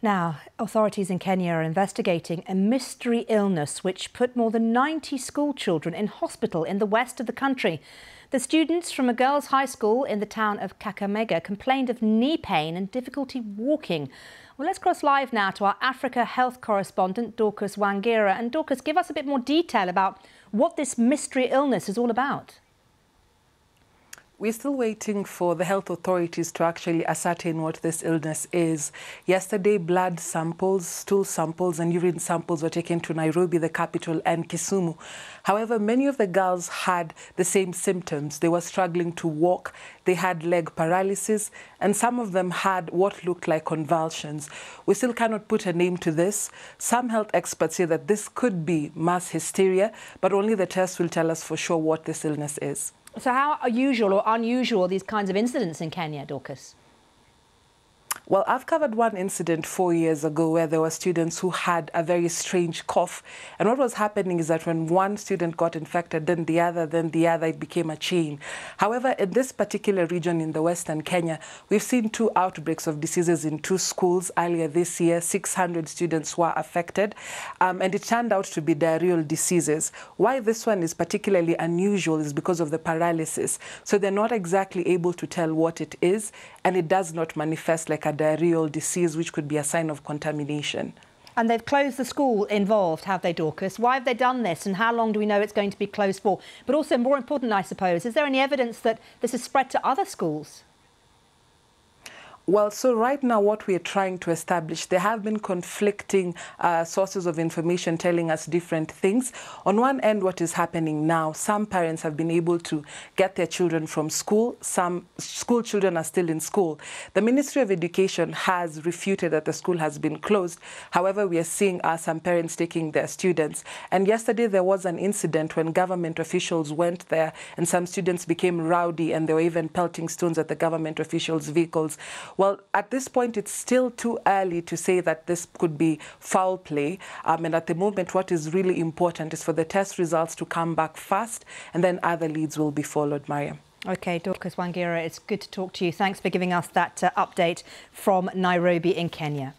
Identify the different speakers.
Speaker 1: Now, authorities in Kenya are investigating a mystery illness which put more than 90 school children in hospital in the west of the country. The students from a girls' high school in the town of Kakamega complained of knee pain and difficulty walking. Well, let's cross live now to our Africa health correspondent, Dorcas Wangira. And Dorcas, give us a bit more detail about what this mystery illness is all about.
Speaker 2: We're still waiting for the health authorities to actually ascertain what this illness is. Yesterday, blood samples, stool samples, and urine samples were taken to Nairobi, the capital, and Kisumu. However, many of the girls had the same symptoms. They were struggling to walk, they had leg paralysis, and some of them had what looked like convulsions. We still cannot put a name to this. Some health experts say that this could be mass hysteria, but only the test will tell us for sure what this illness is.
Speaker 1: So how usual or unusual are these kinds of incidents in Kenya, Dorcas?
Speaker 2: Well, I've covered one incident four years ago where there were students who had a very strange cough. And what was happening is that when one student got infected, then the other, then the other, it became a chain. However, in this particular region in the Western Kenya, we've seen two outbreaks of diseases in two schools earlier this year. 600 students were affected. Um, and it turned out to be diarrheal diseases. Why this one is particularly unusual is because of the paralysis. So they're not exactly able to tell what it is, and it does not manifest like a diarrheal disease, which could be a sign of contamination.
Speaker 1: And they've closed the school involved, have they, Dorcas? Why have they done this and how long do we know it's going to be closed for? But also, more important, I suppose, is there any evidence that this has spread to other schools?
Speaker 2: Well, so right now, what we are trying to establish, there have been conflicting uh, sources of information telling us different things. On one end, what is happening now, some parents have been able to get their children from school. Some school children are still in school. The Ministry of Education has refuted that the school has been closed. However, we are seeing uh, some parents taking their students. And yesterday, there was an incident when government officials went there and some students became rowdy and they were even pelting stones at the government officials' vehicles. Well, at this point, it's still too early to say that this could be foul play. Um, and at the moment, what is really important is for the test results to come back fast, and then other leads will be followed, Mariam.
Speaker 1: Okay, Dorcas Wangira, it's good to talk to you. Thanks for giving us that uh, update from Nairobi in Kenya.